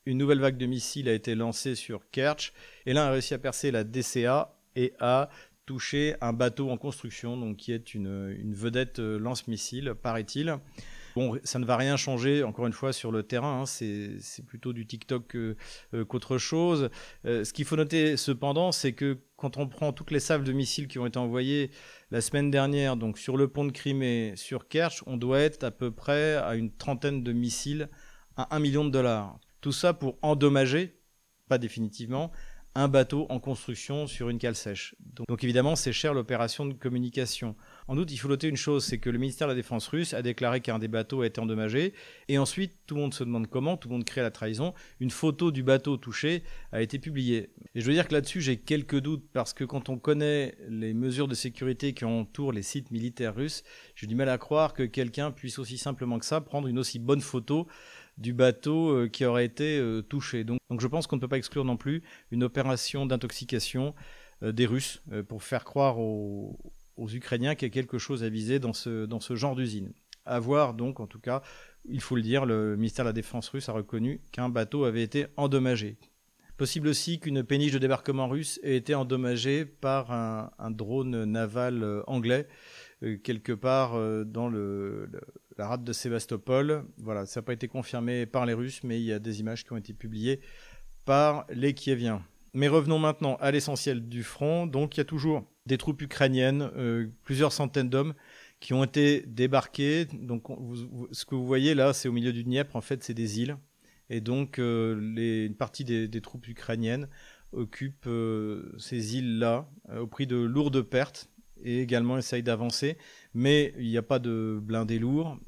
une nouvelle vague de missiles a été lancée sur Kerch, et l'un a réussi à percer la DCA et a touché un bateau en construction, donc qui est une, une vedette euh, lance-missile, paraît-il. Bon, ça ne va rien changer, encore une fois, sur le terrain. Hein. c'est plutôt du TikTok euh, qu'autre chose. Euh, ce qu'il faut noter cependant, c'est que quand on prend toutes les salves de missiles qui ont été envoyées la semaine dernière, donc sur le pont de Crimée, sur Kerch, on doit être à peu près à une trentaine de missiles à 1 million de dollars. Tout ça pour endommager, pas définitivement, un bateau en construction sur une cale sèche. Donc, évidemment, c'est cher l'opération de communication. En outre, il faut noter une chose, c'est que le ministère de la Défense russe a déclaré qu'un des bateaux a été endommagé, et ensuite, tout le monde se demande comment, tout le monde crée la trahison, une photo du bateau touché a été publiée. Et je veux dire que là-dessus, j'ai quelques doutes, parce que quand on connaît les mesures de sécurité qui entourent les sites militaires russes, j'ai du mal à croire que quelqu'un puisse aussi simplement que ça prendre une aussi bonne photo du bateau euh, qui aurait été euh, touché. Donc, je pense qu'on ne peut pas exclure non plus une opération d'intoxication euh, des Russes pour faire croire aux, Ukrainiens qu'il y a quelque chose à viser dans ce, genre d'usine. À voir donc, en tout cas, il faut le dire, le ministère de la Défense russe a reconnu qu'un bateau avait été endommagé. Possible aussi qu'une péniche de débarquement russe ait été endommagée par un, drone naval anglais quelque part dans le, la rade de Sébastopol. Voilà, ça n'a pas été confirmé par les Russes, mais il y a des images qui ont été publiées par les Kieviens. Mais revenons maintenant à l'essentiel du front. Donc il y a toujours des troupes ukrainiennes, plusieurs centaines d'hommes qui ont été débarqués. Donc, ce que vous voyez là, c'est au milieu du Dniepr. En fait, c'est des îles. Et donc, euh, une partie des, troupes ukrainiennes occupent euh, ces îles-là euh, au prix de lourdes pertes et également essayent d'avancer. Mais il n'y a pas de blindés lourds.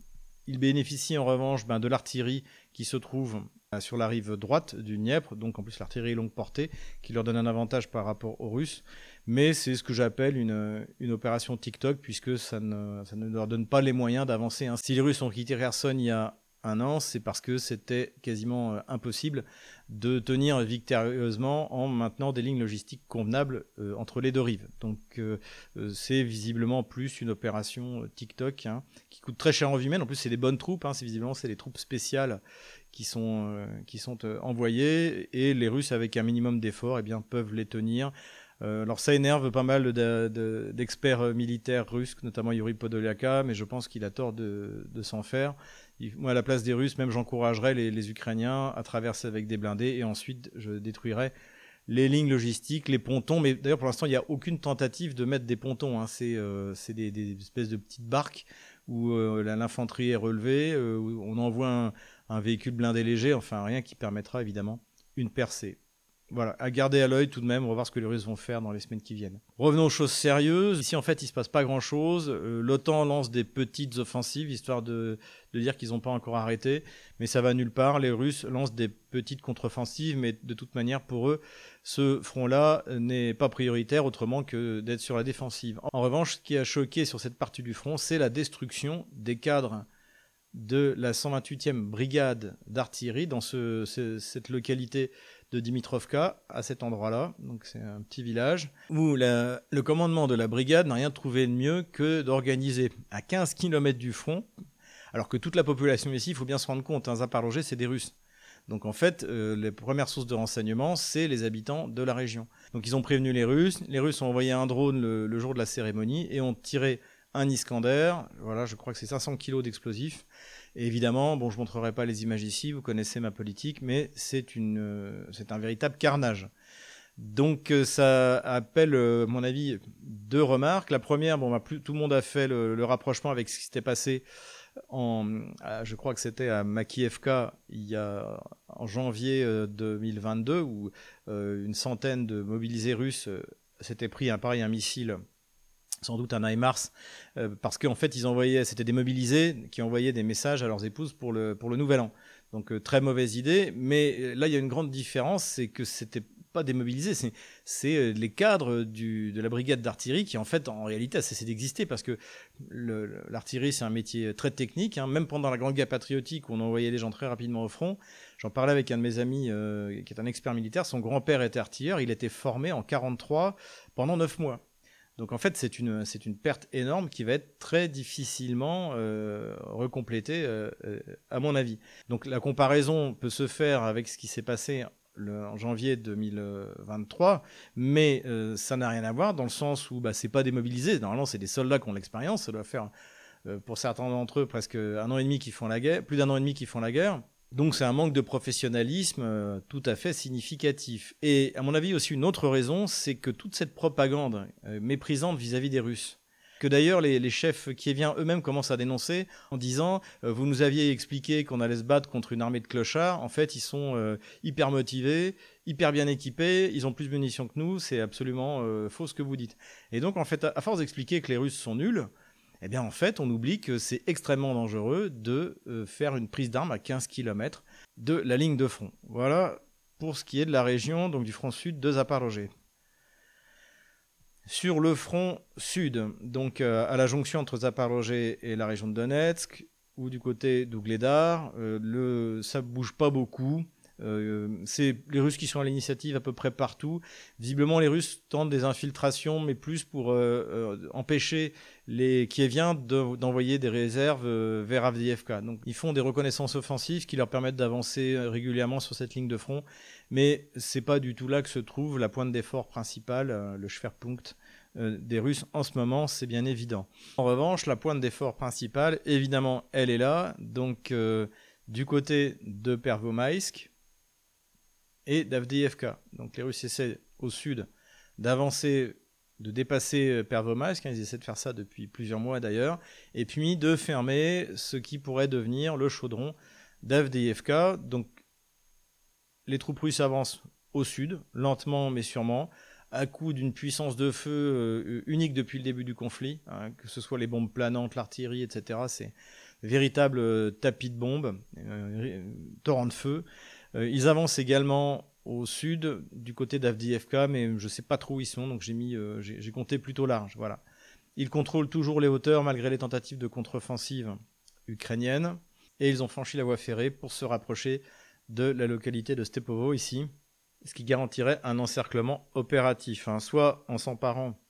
Ils bénéficient en revanche ben, de l'artillerie qui se trouve sur la rive droite du Dniepr, donc en plus l'artillerie longue portée, qui leur donne un avantage par rapport aux Russes mais c'est ce que j'appelle une, opération TikTok, puisque ça ne, leur donne pas les moyens d'avancer. Si les Russes ont quitté Kherson il y a un an, c'est parce que c'était quasiment euh, impossible de tenir victorieusement en maintenant des lignes logistiques convenables euh, entre les deux rives. Donc euh, c'est visiblement plus une opération TikTok hein, qui coûte très cher en vie humaine. En plus, c'est des bonnes troupes. Hein, c'est visiblement c'est des troupes spéciales qui sont qui sont envoyées et les Russes avec un minimum d'efforts, eh bien peuvent les tenir. Alors ça énerve pas mal d'experts militaires russes, notamment Yuri Podoliaka, mais je pense qu'il a tort de, s'en faire. Moi, à la place des Russes, même j'encouragerais les, Ukrainiens à traverser avec des blindés et ensuite je détruirais les lignes logistiques, les pontons. Mais d'ailleurs, pour l'instant, il n'y a aucune tentative de mettre des pontons. Hein. C'est euh, des, espèces de petites barques où l'infanterie est relevée, où on envoie un véhicule blindé léger, enfin rien qui permettra évidemment une percée. Voilà, à garder à l'œil tout de même, on va voir ce que les Russes vont faire dans les semaines qui viennent. Revenons aux choses sérieuses. Ici, en fait, il se passe pas grand-chose. Euh, L'OTAN lance des petites offensives, histoire de, dire qu'ils n'ont pas encore arrêté, mais ça va nulle part. Les Russes lancent des petites contre-offensives, mais de toute manière, pour eux, ce front-là n'est pas prioritaire autrement que d'être sur la défensive. En revanche, ce qui a choqué sur cette partie du front, c'est la destruction des cadres de la 128e brigade d'artillerie dans cette localité Dimitrovka à cet endroit-là. Donc c'est un petit village où le commandement de la brigade n'a rien trouvé de mieux que d'organiser à 15 km du front, alors que toute la population ici, il faut bien se rendre compte, un hein, c'est des Russes. Donc en fait, euh, les premières sources de renseignement, c'est les habitants de la région. Donc ils ont prévenu les Russes, les Russes ont envoyé un drone le, jour de la cérémonie et ont tiré un Iskander, voilà, je crois que c'est 500 kg d'explosifs, évidemment, bon, je ne montrerai pas les images ici, vous connaissez ma politique, mais c'est euh, un véritable carnage. Donc euh, ça appelle, euh, à mon avis, deux remarques. La première, bon, bah, tout le monde a fait le, rapprochement avec ce qui s'était passé en, je crois que c'était à Makievka il y a en janvier 2022 où une centaine de mobilisés russes s'étaient pris un pareil un missile sans doute un HIMARS, euh, parce qu'en fait, ils envoyaient, c'était des mobilisés qui envoyaient des messages à leurs épouses pour le, pour le nouvel an. Donc, euh, très mauvaise idée. Mais euh, là, il y a une grande différence, c'est que c'était pas des mobilisés, c'est les cadres du, de la brigade d'artillerie qui, en fait, en réalité, a cessé d'exister parce que l'artillerie, c'est un métier très technique. Hein. Même pendant la Grande Guerre patriotique, on envoyait les gens très rapidement au front, j'en parlais avec un de mes amis qui est un expert militaire. Son grand-père était artilleur. Il était formé en 43 pendant 9 mois. Donc en fait, c'est une, perte énorme qui va être très difficilement euh, recomplétée, euh, euh, à mon avis. Donc la comparaison peut se faire avec ce qui s'est passé en janvier 2023, mais ça n'a rien à voir dans le sens où bah, c'est pas démobilisé. Normalement, c'est des soldats qui ont l'expérience. Ça doit faire, pour certains d'entre eux, presque un an et demi qui font la guerre, plus d'un an et demi qui font la guerre. Donc c'est un manque de professionnalisme euh, tout à fait significatif. Et à mon avis aussi une autre raison, c'est que toute cette propagande euh, méprisante vis-à-vis des Russes, que d'ailleurs les, les, chefs kieviens eux-mêmes commencent à dénoncer en disant euh, vous nous aviez expliqué qu'on allait se battre contre une armée de clochards, en fait ils sont hyper motivés, hyper bien équipés, ils ont plus de munitions que nous, c'est absolument faux ce que vous dites. Et donc en fait à force d'expliquer que les Russes sont nuls, eh bien en fait on oublie que c'est extrêmement dangereux de euh, faire une prise d'armes à 15 km de la ligne de front. Voilà pour ce qui est de la région donc du front sud de Zaporozhye. Sur le front sud, donc euh, à la jonction entre Zaporozhye et la région de Donetsk, ou du côté d'Ougledar, euh, le, ça bouge pas beaucoup. Euh, c'est les Russes qui sont à l'initiative à peu près partout. Visiblement, les Russes tentent des infiltrations, mais plus pour euh, euh, empêcher les Kieviens d'envoyer des réserves vers Avdiivka. Donc, ils font des reconnaissances offensives qui leur permettent d'avancer régulièrement sur cette ligne de front, mais c'est pas du tout là que se trouve la pointe d'effort principale, le Schwerpunkt des Russes en ce moment, c'est bien évident. En revanche, la pointe d'effort principale, évidemment, elle est là, donc du côté de Pervomaïsk et d'Avdiivka. Donc les Russes essaient au sud d'avancer, de dépasser Pervomaïsk, hein, ils essaient de faire ça depuis plusieurs mois d'ailleurs, et puis de fermer ce qui pourrait devenir le chaudron d'Avdiivka. Donc les troupes russes avancent au sud, lentement mais sûrement, à coup d'une puissance de feu euh, unique depuis le début du conflit, hein, que ce soit les bombes planantes, l'artillerie, etc. C'est véritable euh, tapis de bombes, euh, torrent de feu. Ils avancent également au sud, du côté d'Avdiivka, mais je ne sais pas trop où ils sont, donc j'ai mis, j'ai compté plutôt large. Voilà. Ils contrôlent toujours les hauteurs malgré les tentatives de contre-offensive ukrainienne, et ils ont franchi la voie ferrée pour se rapprocher de la localité de Stepovo ici, ce qui garantirait un encerclement opératif, hein, soit en s'emparant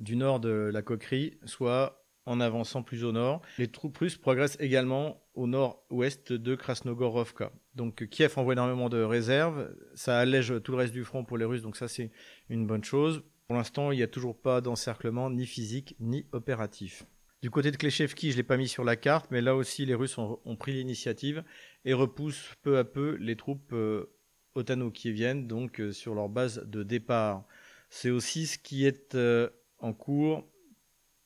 du nord de la coquerie, soit en avançant plus au nord. Les troupes russes progressent également au nord-ouest de Krasnogorovka. Donc Kiev envoie énormément de réserves, ça allège tout le reste du front pour les Russes, donc ça c'est une bonne chose. Pour l'instant, il n'y a toujours pas d'encerclement ni physique ni opératif. Du côté de Kleshevki, je ne l'ai pas mis sur la carte, mais là aussi les Russes ont, pris l'initiative et repoussent peu à peu les troupes euh, viennent donc euh, sur leur base de départ. C'est aussi ce qui est euh, en cours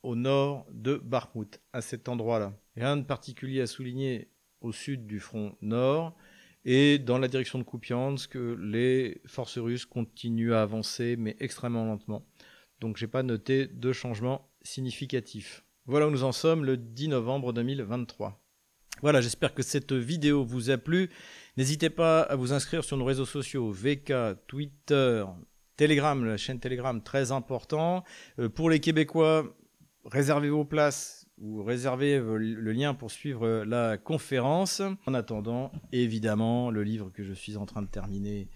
au nord de Bakhmut, à cet endroit-là. Rien de particulier à souligner au sud du front nord. Et dans la direction de Kupiansk, les forces russes continuent à avancer, mais extrêmement lentement. Donc j'ai pas noté de changement significatif. Voilà où nous en sommes le 10 novembre 2023. Voilà, j'espère que cette vidéo vous a plu. N'hésitez pas à vous inscrire sur nos réseaux sociaux, VK, Twitter, Telegram, la chaîne Telegram, très important. Euh, pour les Québécois, réservez vos places ou réservez le lien pour suivre euh, la conférence. En attendant, évidemment, le livre que je suis en train de terminer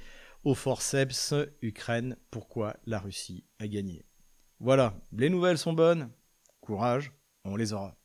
au forceps, Ukraine, pourquoi la Russie a gagné. Voilà, les nouvelles sont bonnes. Courage, on les aura.